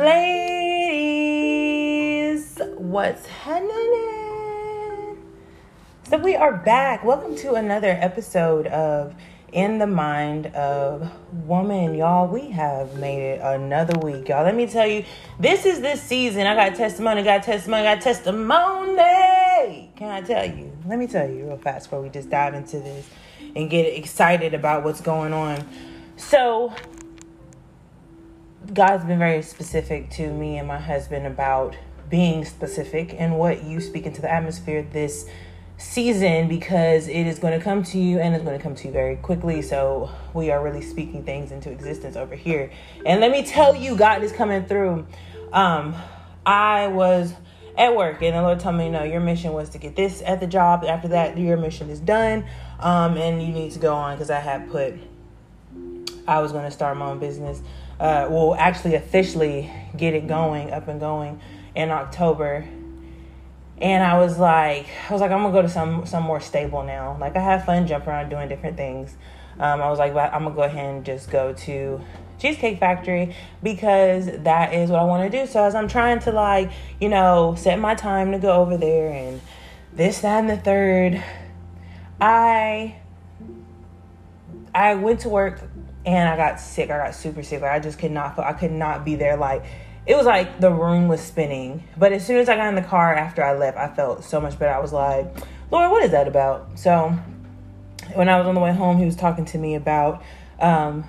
Ladies, what's happening? So we are back. Welcome to another episode of In the Mind of Woman. Y'all, we have made it another week. Y'all, let me tell you, this is this season. I got testimony, got testimony, got testimony. Can I tell you? Let me tell you real fast before we just dive into this and get excited about what's going on. So, God's been very specific to me and my husband about being specific and what you speak into the atmosphere this season because it is going to come to you and it's going to come to you very quickly. So we are really speaking things into existence over here. And let me tell you, God is coming through. Um, I was at work and the Lord told me, no, your mission was to get this at the job. After that, your mission is done. Um, and you need to go on because I had put, I was going to start my own business uh, will actually officially get it going, up and going in October. And I was like, I was like, I'm gonna go to some some more stable now. Like I have fun jumping around doing different things. Um, I was like, I'm gonna go ahead and just go to Cheesecake Factory because that is what I want to do. So as I'm trying to like, you know, set my time to go over there and this, that, and the third, I I went to work and I got sick. I got super sick. Like I just could not. I could not be there. Like it was like the room was spinning. But as soon as I got in the car after I left, I felt so much better. I was like, Lord, what is that about? So when I was on the way home, he was talking to me about um,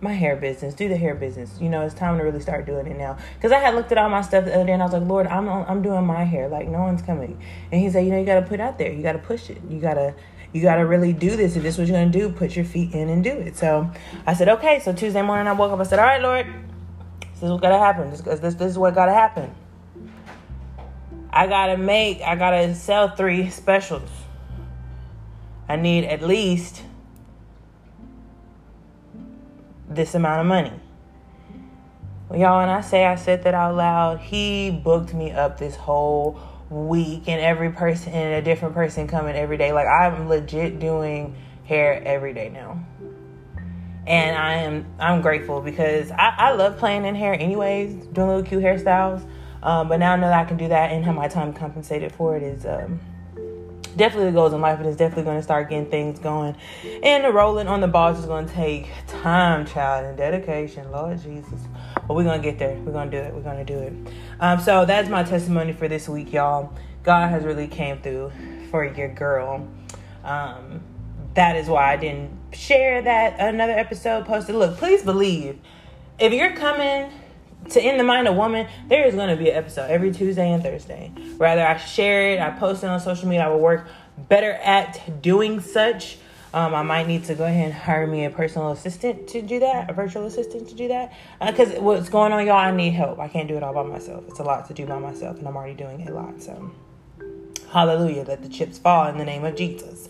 my hair business. Do the hair business. You know, it's time to really start doing it now. Because I had looked at all my stuff the other day, and I was like, Lord, I'm I'm doing my hair. Like no one's coming. And he said, you know, you got to put out there. You got to push it. You got to you got to really do this. If this is what you're going to do, put your feet in and do it. So I said, okay. So Tuesday morning, I woke up. I said, all right, Lord, this is what got to happen. This, this, this is what got to happen. I got to make, I got to sell three specials. I need at least this amount of money. Well, y'all, when I say I said that out loud, he booked me up this whole week and every person and a different person coming every day. Like I'm legit doing hair every day now. And I am I'm grateful because I, I love playing in hair anyways, doing little cute hairstyles. Um, but now I know that I can do that and have my time compensated for it is um, definitely goals in life and it's definitely going to start getting things going. And the rolling on the balls is going to take time, child, and dedication. Lord Jesus. But we're going to get there. We're going to do it. We're going to do it. Um, so that's my testimony for this week, y'all. God has really came through for your girl. Um, that is why I didn't share that another episode posted. Look, please believe if you're coming to in the mind of woman, there is going to be an episode every Tuesday and Thursday. Rather, I share it, I post it on social media. I will work better at doing such. Um, I might need to go ahead and hire me a personal assistant to do that, a virtual assistant to do that. Because uh, what's going on, y'all, I need help. I can't do it all by myself. It's a lot to do by myself, and I'm already doing a lot. So, hallelujah, let the chips fall in the name of Jesus.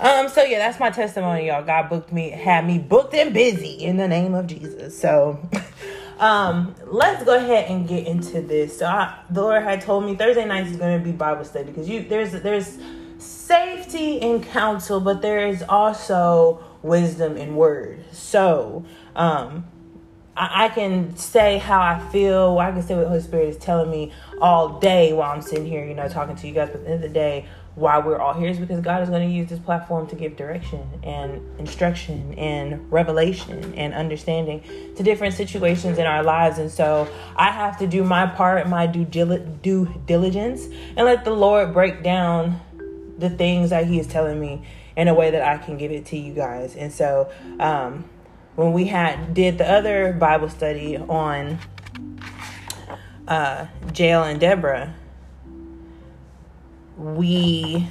Um, so yeah, that's my testimony, y'all. God booked me, had me booked and busy in the name of Jesus. So. Um, let's go ahead and get into this. So I, the Lord had told me Thursday nights is going to be Bible study because you there's there's safety in counsel, but there is also wisdom in word. So um, I, I can say how I feel. I can say what the Holy Spirit is telling me all day while I'm sitting here, you know, talking to you guys. But at the end of the day, why we're all here is because God is going to use this platform to give direction and instruction and revelation and understanding to different situations in our lives. And so I have to do my part, my due, due diligence, and let the Lord break down the things that He is telling me in a way that I can give it to you guys. And so um, when we had did the other Bible study on uh, and Deborah we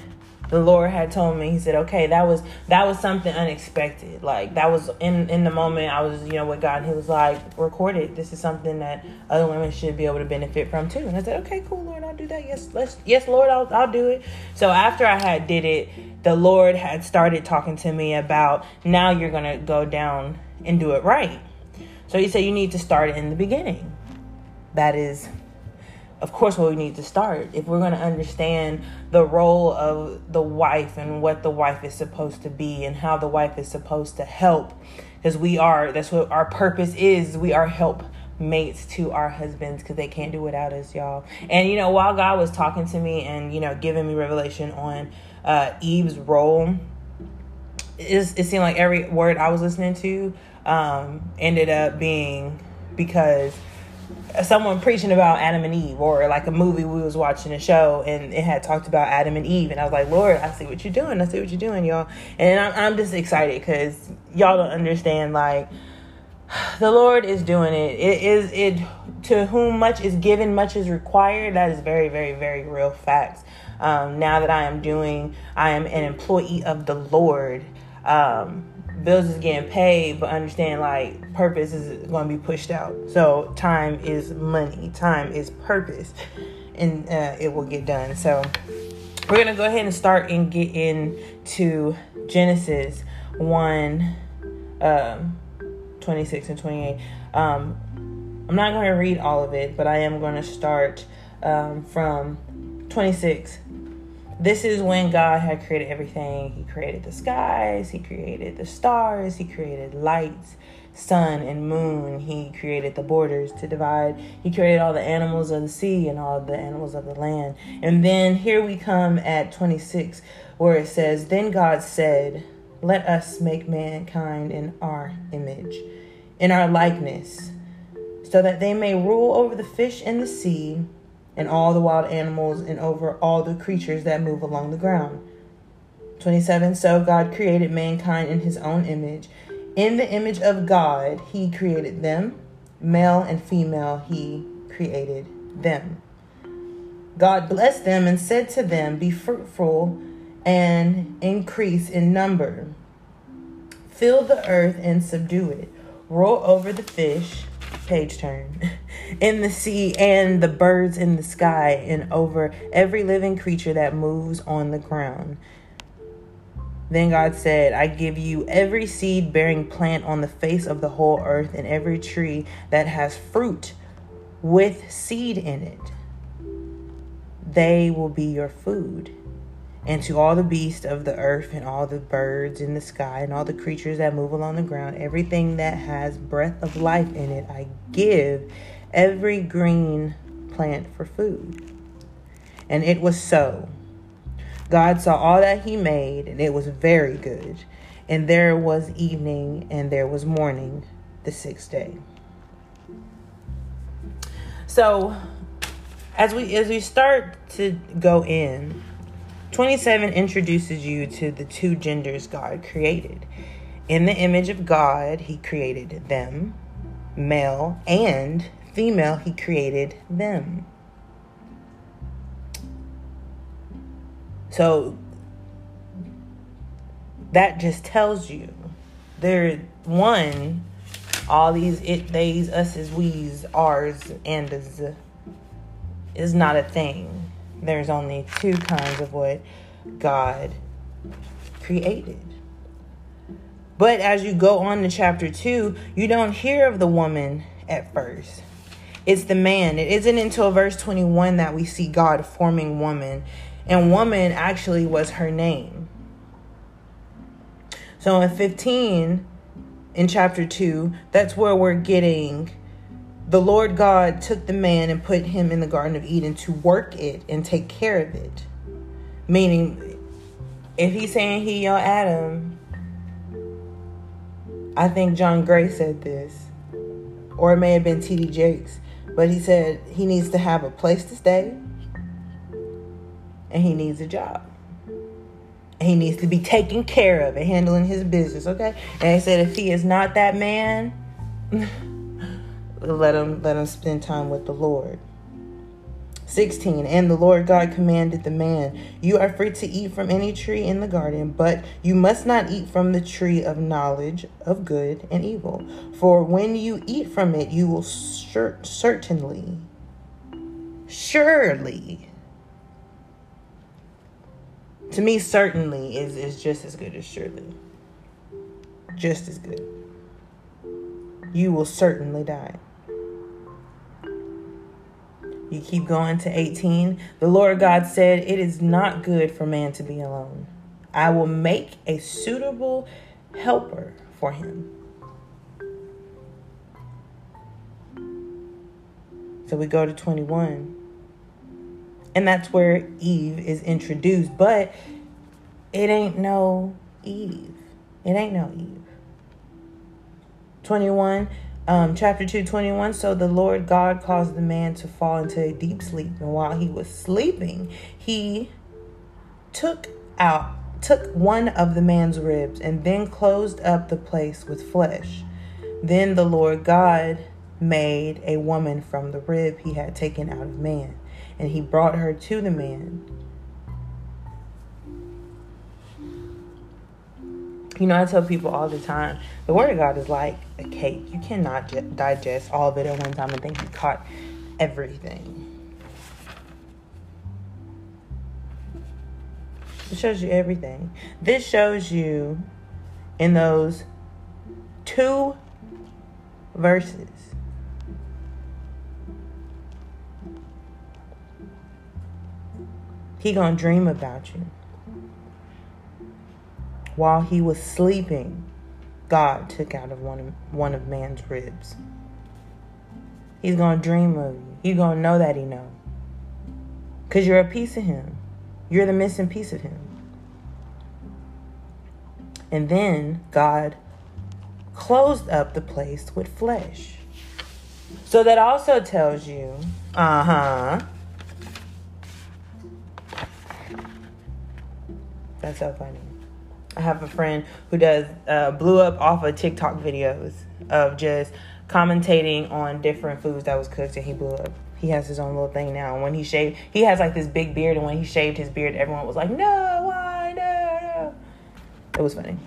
the Lord had told me, He said, Okay, that was that was something unexpected. Like that was in in the moment I was, you know, with God and He was like, recorded. This is something that other women should be able to benefit from too. And I said, Okay, cool, Lord, I'll do that. Yes, let's yes, Lord, I'll I'll do it. So after I had did it, the Lord had started talking to me about now you're gonna go down and do it right. So he said you need to start in the beginning. That is of course, where we need to start. If we're going to understand the role of the wife and what the wife is supposed to be and how the wife is supposed to help, because we are, that's what our purpose is. We are help mates to our husbands because they can't do without us, y'all. And you know, while God was talking to me and you know giving me revelation on uh, Eve's role, it, it seemed like every word I was listening to um, ended up being because someone preaching about Adam and Eve, or like a movie we was watching a show and it had talked about Adam and Eve, and I was like, Lord, I see what you're doing. I see what you're doing, y'all. And I'm, I'm just excited because y'all don't understand. Like the Lord is doing it. It is it to whom much is given, much is required. That is very, very, very real facts. Um, now that I am doing, I am an employee of the Lord. Um, bills is getting paid, but understand like purpose is going to be pushed out. So time is money, time is purpose, and uh, it will get done. So we're gonna go ahead and start and get into Genesis one, um, 26 and 28. Um, I'm not going to read all of it, but I am going to start um, from 26 this is when God had created everything. He created the skies, He created the stars, He created lights, sun, and moon. He created the borders to divide. He created all the animals of the sea and all the animals of the land. And then here we come at 26, where it says, Then God said, Let us make mankind in our image, in our likeness, so that they may rule over the fish in the sea and all the wild animals and over all the creatures that move along the ground. 27 So God created mankind in his own image. In the image of God, he created them. Male and female, he created them. God blessed them and said to them, Be fruitful and increase in number. Fill the earth and subdue it. Roll over the fish page turn in the sea and the birds in the sky and over every living creature that moves on the ground. Then God said, I give you every seed bearing plant on the face of the whole earth and every tree that has fruit with seed in it. They will be your food and to all the beasts of the earth and all the birds in the sky and all the creatures that move along the ground, everything that has breath of life in it, I give every green plant for food. And it was so. God saw all that he made, and it was very good. And there was evening, and there was morning, the sixth day. So, as we as we start to go in, 27 introduces you to the two genders God created. In the image of God, He created them, male and female, He created them. So that just tells you there one all these it they's us's we's ours and is is not a thing there's only two kinds of what God created. But as you go on to chapter 2, you don't hear of the woman at first. It's the man. It isn't until verse 21 that we see God forming woman. And woman actually was her name. So in 15, in chapter 2, that's where we're getting the Lord God took the man and put him in the Garden of Eden to work it and take care of it. Meaning, if he's saying he your Adam, I think John Gray said this, or it may have been T.D. Jakes, but he said he needs to have a place to stay and he needs a job. And he needs to be taken care of and handling his business, okay? And he said if he is not that man, let him let him spend time with the Lord. 16 And the Lord God commanded the man, You are free to eat from any tree in the garden, but you must not eat from the tree of knowledge of good and evil. For when you eat from it, you will cer- certainly, surely, to me, certainly is, is just as good as surely. Just as good. You will certainly die. You keep going to 18. The Lord God said, It is not good for man to be alone. I will make a suitable helper for him. So we go to 21. And that's where Eve is introduced. But it ain't no Eve. It ain't no Eve. 21, um, chapter 2, 21. So the Lord God caused the man to fall into a deep sleep. And while he was sleeping, he took out took one of the man's ribs and then closed up the place with flesh. Then the Lord God made a woman from the rib he had taken out of man, and he brought her to the man. You know, I tell people all the time the Word of God is like a cake. You cannot digest all of it at one time and think you caught everything. It shows you everything. This shows you in those two verses. He gonna dream about you. While he was sleeping, God took out of one of, one of man's ribs. He's gonna dream of you. He's gonna know that he know. Cause you're a piece of him. You're the missing piece of him. And then God closed up the place with flesh. So that also tells you, uh huh. That's so funny. I have a friend who does uh, blew up off of TikTok videos of just commentating on different foods that was cooked, and he blew up. He has his own little thing now. When he shaved, he has like this big beard, and when he shaved his beard, everyone was like, "No, why, no, no." It was funny,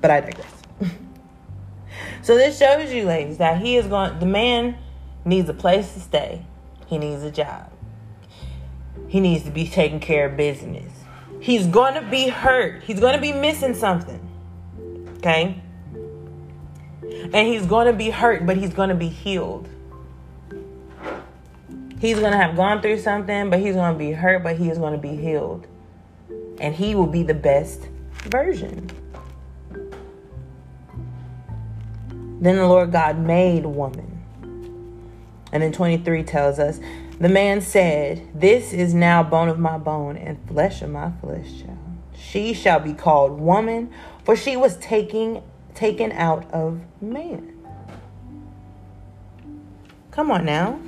but I digress. so this shows you, ladies, that he is going. The man needs a place to stay. He needs a job. He needs to be taking care of business. He's going to be hurt. He's going to be missing something. Okay? And he's going to be hurt, but he's going to be healed. He's going to have gone through something, but he's going to be hurt, but he is going to be healed. And he will be the best version. Then the Lord God made woman. And then 23 tells us, the man said, This is now bone of my bone and flesh of my flesh, child. She shall be called woman, for she was taking taken out of man. Come on now.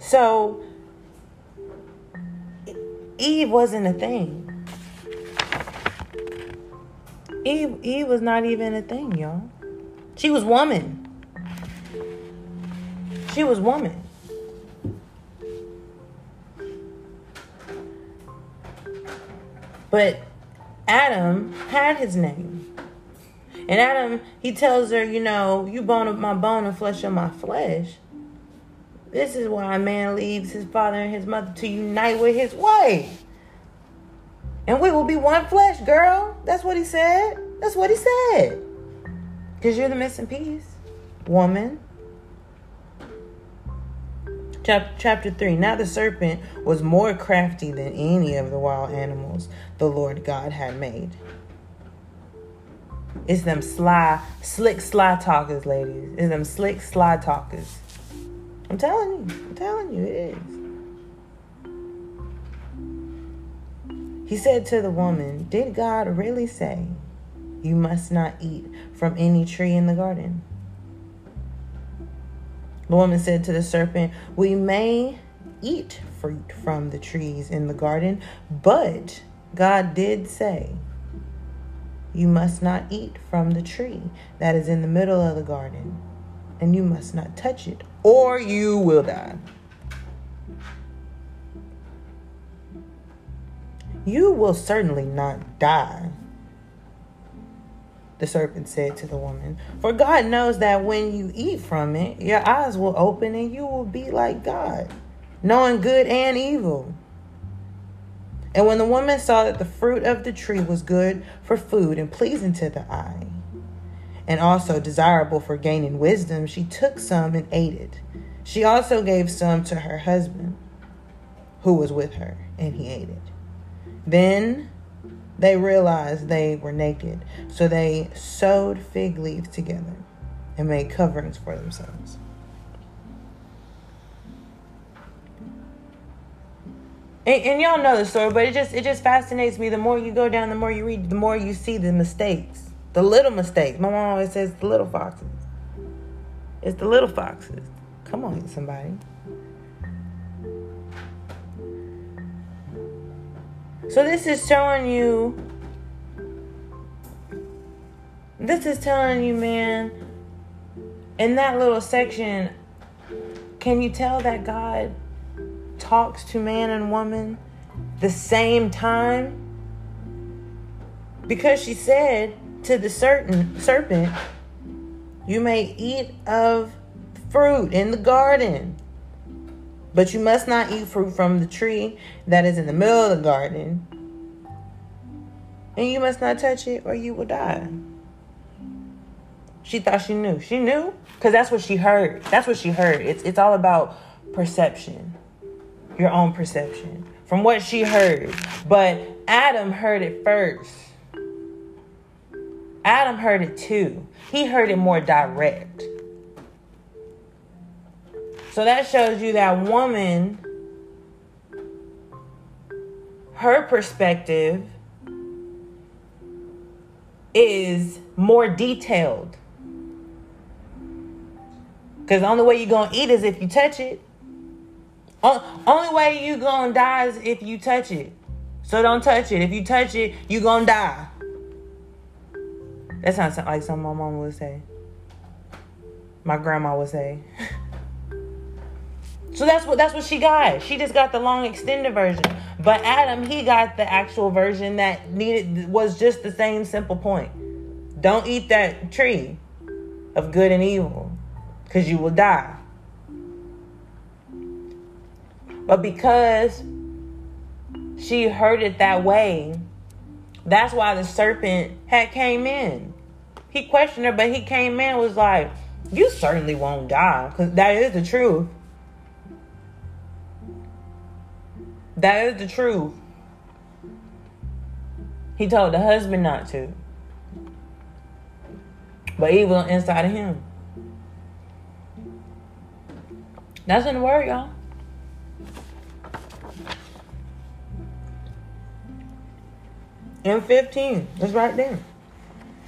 So Eve wasn't a thing. Eve Eve was not even a thing, y'all. She was woman. She was woman. But Adam had his name. And Adam, he tells her, you know, you bone of my bone and flesh of my flesh. This is why a man leaves his father and his mother to unite with his wife. And we will be one flesh, girl. That's what he said. That's what he said. Because you're the missing piece, woman. Chapter, chapter 3 Now the serpent was more crafty than any of the wild animals the Lord God had made. It's them sly, slick, sly talkers, ladies. It's them slick, sly talkers. I'm telling you. I'm telling you, it is. He said to the woman, Did God really say you must not eat from any tree in the garden. The woman said to the serpent, We may eat fruit from the trees in the garden, but God did say, You must not eat from the tree that is in the middle of the garden, and you must not touch it, or you will die. You will certainly not die the serpent said to the woman. For God knows that when you eat from it, your eyes will open and you will be like God, knowing good and evil. And when the woman saw that the fruit of the tree was good for food and pleasing to the eye, and also desirable for gaining wisdom, she took some and ate it. She also gave some to her husband, who was with her, and he ate it. Then they realized they were naked. So they sewed fig leaves together and made coverings for themselves. And, and, y'all know the story, but it just it just fascinates me. The more you go down, the more you read, the more you see the mistakes, the little mistakes. My mom always says the little foxes. It's the little foxes. Come on, somebody. So this is showing you. This is telling you, man. In that little section, can you tell that God talks to man and woman the same time? Because she said to the certain serpent, You may eat of fruit in the garden, but you must not eat fruit from the tree that is in the middle of the garden. And you must not touch it or you will die. She thought she knew. She knew because that's what she heard. That's what she heard. It's, it's all about perception your own perception from what she heard. But Adam heard it first. Adam heard it too. He heard it more direct. So that shows you that woman, her perspective is more detailed. Because the only way you're going to eat is if you touch it. Only way you're gonna die is if you touch it. So don't touch it. If you touch it, you're gonna die. That sounds like something my mom would say. My grandma would say. so that's what that's what she got. She just got the long extended version. But Adam, he got the actual version that needed was just the same simple point. Don't eat that tree of good and evil, because you will die. But because she heard it that way, that's why the serpent had came in. He questioned her, but he came in was like, "You certainly won't die, because that is the truth. That is the truth." He told the husband not to, but evil inside of him. That's in the word, y'all. and 15. It's right there.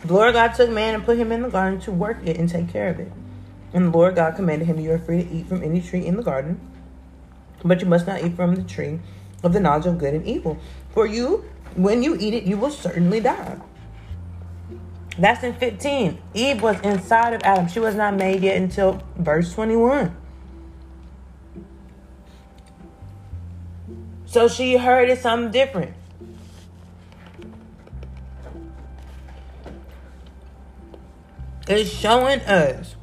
The Lord God took man and put him in the garden to work it and take care of it. And the Lord God commanded him, You are free to eat from any tree in the garden, but you must not eat from the tree of the knowledge of good and evil. For you, when you eat it, you will certainly die. That's in 15. Eve was inside of Adam. She was not made yet until verse 21. So she heard it something different. It's showing us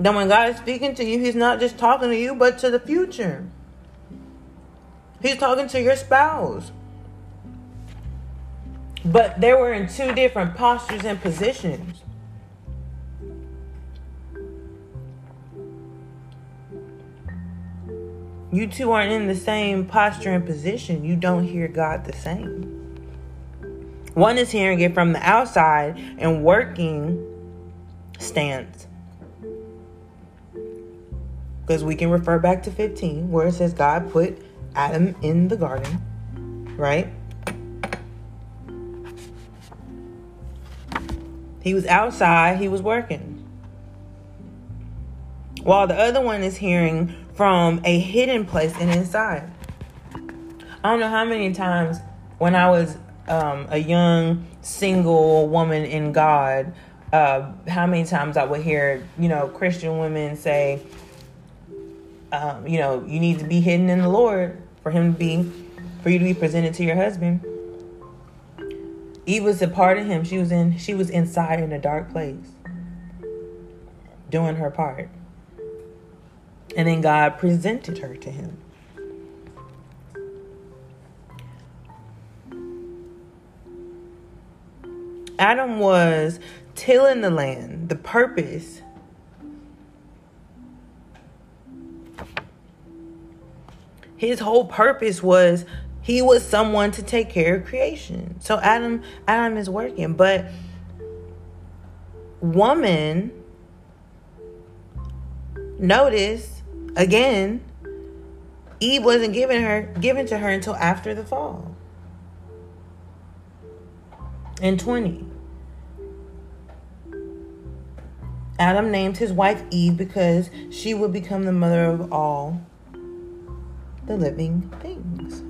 that when God is speaking to you, He's not just talking to you, but to the future. He's talking to your spouse. But they were in two different postures and positions. You two aren't in the same posture and position. You don't hear God the same. One is hearing it from the outside and working stance. Because we can refer back to 15, where it says God put Adam in the garden, right? He was outside, he was working. While the other one is hearing from a hidden place and inside. I don't know how many times when I was um, a young single woman in God, uh, how many times I would hear, you know, Christian women say, um, you know, you need to be hidden in the Lord for Him to be, for you to be presented to your husband. Eve was a part of Him. She was in, she was inside in a dark place, doing her part, and then God presented her to Him. Adam was tilling the land, the purpose. His whole purpose was He was someone to take care of creation. So Adam Adam is working, but woman notice again Eve wasn't given her given to her until after the fall. In 20. Adam named his wife Eve because she would become the mother of all the living things.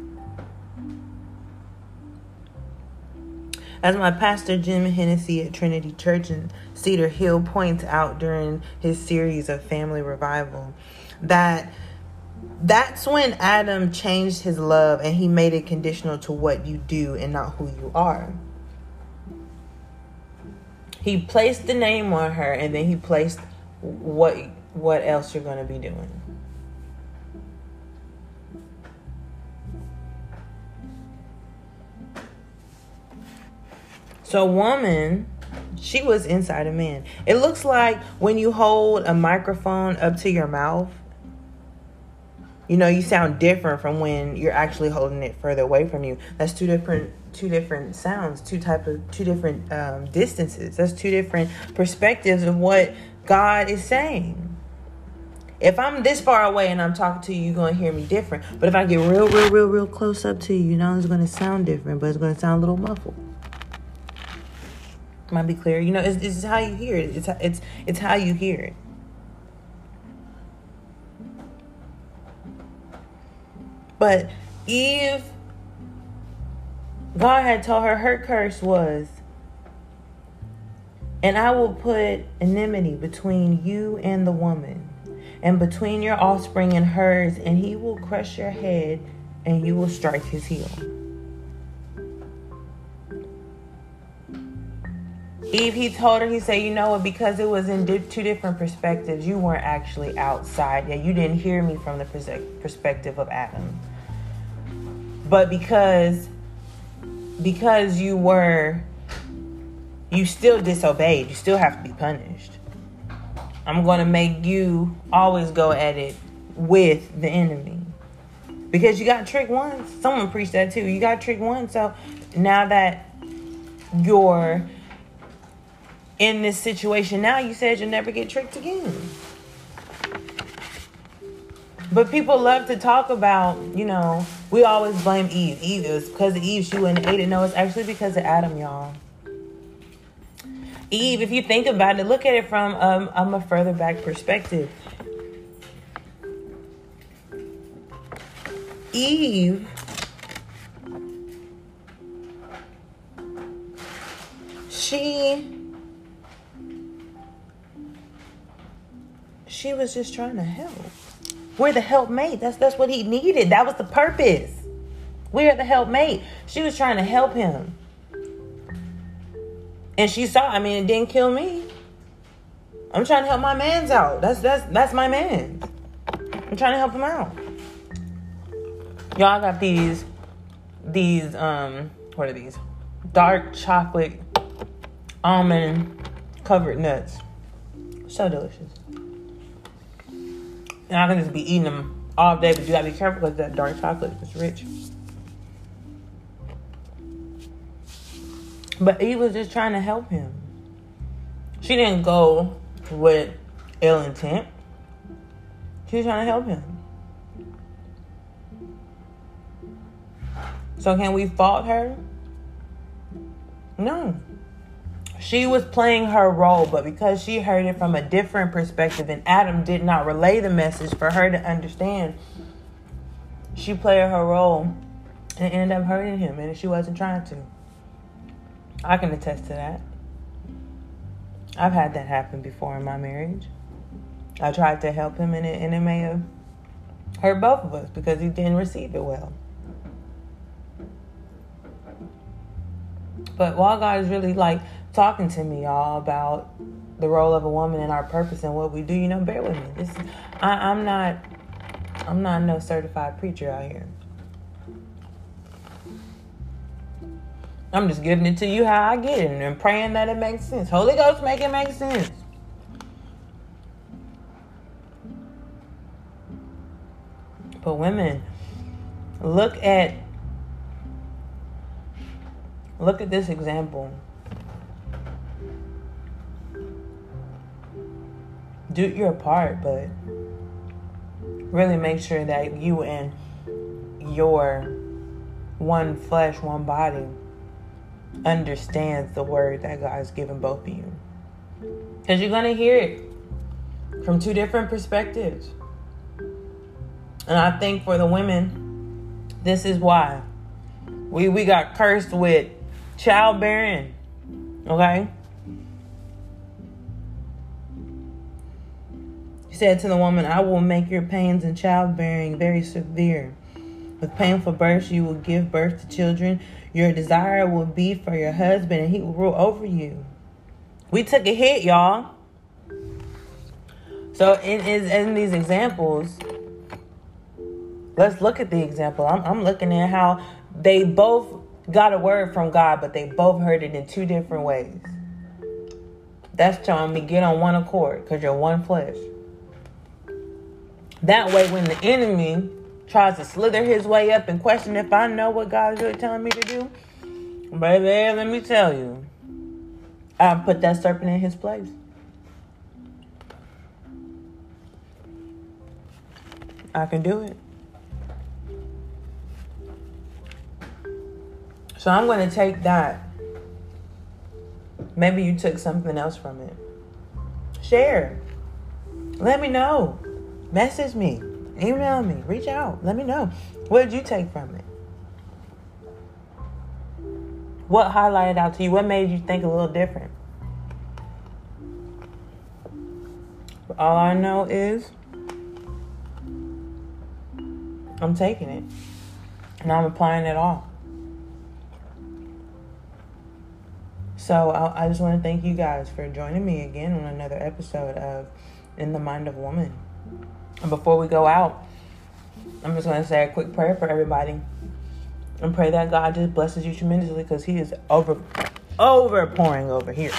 As my pastor Jim Hennessy at Trinity Church in Cedar Hill points out during his series of family revival, that that's when Adam changed his love and he made it conditional to what you do and not who you are. He placed the name on her and then he placed what what else you're going to be doing. So woman, she was inside a man. It looks like when you hold a microphone up to your mouth, you know, you sound different from when you're actually holding it further away from you. That's two different two different sounds, two type of two different um, distances. That's two different perspectives of what God is saying. If I'm this far away and I'm talking to you, you're gonna hear me different. But if I get real, real, real, real close up to you, you know it's gonna sound different, but it's gonna sound a little muffled might be clear. You know, it's, it's how you hear it. It's it's it's how you hear it. But Eve, God had told her her curse was, and I will put enmity between you and the woman, and between your offspring and hers, and he will crush your head, and you will strike his heel. Eve, he told her, he said, you know what, because it was in two different perspectives, you weren't actually outside. Yeah, you didn't hear me from the perspective of Adam. But because because you were you still disobeyed, you still have to be punished. I'm going to make you always go at it with the enemy. Because you got tricked once. Someone preached that too. You got tricked once. So now that you're in this situation now, you said you'll never get tricked again. But people love to talk about, you know, we always blame Eve. Eve is because of Eve she wouldn't ate it. No, it's actually because of Adam, y'all. Eve, if you think about it, look at it from um, um, a further back perspective. Eve she she was just trying to help. We're the helpmate. That's that's what he needed. That was the purpose. We are the helpmate. She was trying to help him. And she saw, I mean, it didn't kill me. I'm trying to help my man's out. That's that's that's my man. I'm trying to help him out. Y'all got these these um what are these? Dark chocolate almond covered nuts. So delicious. And I can just be eating them all day, but you gotta be careful because that dark chocolate is rich. But Eve was just trying to help him. She didn't go with ill intent. She was trying to help him. So can we fault her? No. She was playing her role, but because she heard it from a different perspective and Adam did not relay the message for her to understand, she played her role and ended up hurting him, and she wasn't trying to. I can attest to that. I've had that happen before in my marriage. I tried to help him, and it, and it may have hurt both of us because he didn't receive it well. But while God is really like talking to me, y'all, about the role of a woman and our purpose and what we do, you know, bear with me. This I, I'm not I'm not no certified preacher out here. I'm just giving it to you how I get it and praying that it makes sense. Holy Ghost make it make sense. But women, look at Look at this example. Do your part, but really make sure that you and your one flesh, one body understands the word that God God's given both of you. Because you're going to hear it from two different perspectives. And I think for the women, this is why. We we got cursed with childbearing. Okay? He said to the woman, I will make your pains in childbearing very severe. With painful births, you will give birth to children. Your desire will be for your husband, and he will rule over you. We took a hit, y'all. So, in, in, in these examples, let's look at the example. I'm, I'm looking at how they both got a word from God, but they both heard it in two different ways. That's telling me get on one accord because you're one flesh. That way, when the enemy tries to slither his way up and question if I know what God is really telling me to do, baby, let me tell you, I put that serpent in his place. I can do it. So I'm going to take that. Maybe you took something else from it. Share. Let me know. Message me, email me, reach out. Let me know. What did you take from it? What highlighted out to you? What made you think a little different? All I know is I'm taking it and I'm applying it all. So I, just want to thank you guys for joining me again on another episode of In the Mind of Woman. And before we go out, I'm just going to say a quick prayer for everybody and pray that God just blesses you tremendously because He is over, over pouring over here.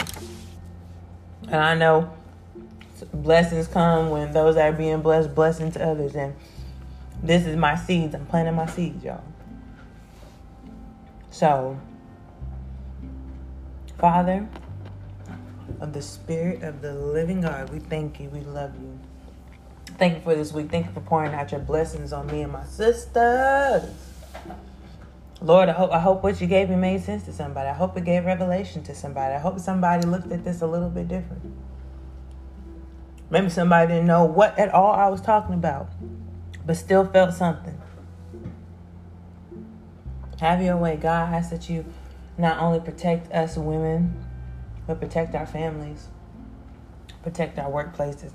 And I know blessings come when those that are being blessed, blessing to others. And this is my seeds. I'm planting my seeds, y'all. So, Father, of the Spirit of the living God, we thank you. We love you. Thank you for this week. Thank you for pouring out your blessings on me and my sisters. Lord, I hope I hope what you gave me made sense to somebody. I hope it gave revelation to somebody. I hope somebody looked at this a little bit different. Maybe somebody didn't know what at all I was talking about, but still felt something. Have your way, God. I ask that you not only protect us women, but protect our families, protect our workplaces,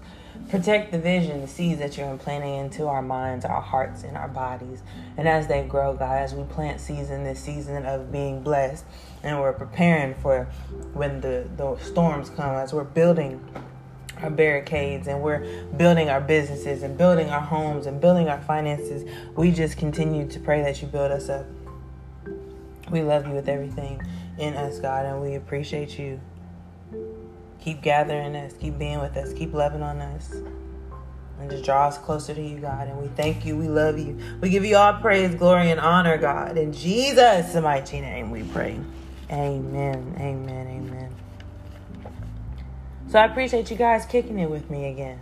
Protect the vision, the seeds that you're implanting into our minds, our hearts, and our bodies. And as they grow, God, as we plant seeds in this season of being blessed, and we're preparing for when the, the storms come, as we're building our barricades and we're building our businesses and building our homes and building our finances, we just continue to pray that you build us up. We love you with everything in us, God, and we appreciate you. Keep gathering us, keep being with us, keep loving on us. And just draw us closer to you, God. And we thank you. We love you. We give you all praise, glory, and honor, God. In Jesus' mighty name we pray. Amen. Amen. Amen. So I appreciate you guys kicking it with me again.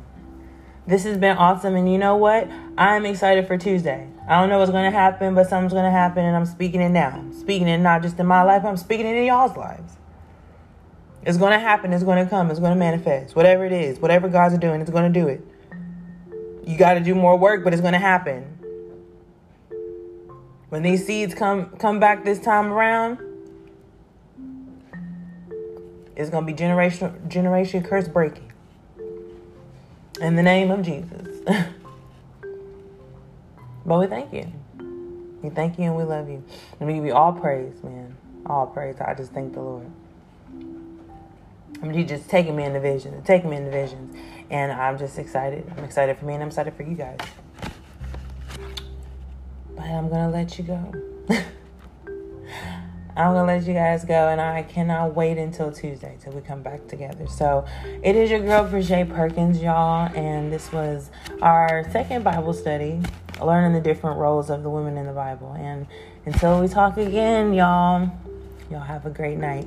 This has been awesome. And you know what? I'm excited for Tuesday. I don't know what's going to happen, but something's going to happen. And I'm speaking it now. I'm speaking it not just in my life, I'm speaking it in y'all's lives. It's going to happen. It's going to come. It's going to manifest. Whatever it is, whatever God's doing, it's going to do it. You got to do more work, but it's going to happen. When these seeds come come back this time around, it's going to be generation generation curse breaking. In the name of Jesus. but we thank you. We thank you and we love you. And we give you all praise, man. All praise. I just thank the Lord. He's just taking me in the vision, taking me in the visions. And I'm just excited. I'm excited for me and I'm excited for you guys. But I'm going to let you go. I'm going to let you guys go. And I cannot wait until Tuesday till we come back together. So it is your girl, Bridget Perkins, y'all. And this was our second Bible study, learning the different roles of the women in the Bible. And until we talk again, y'all, Y'all have a great night.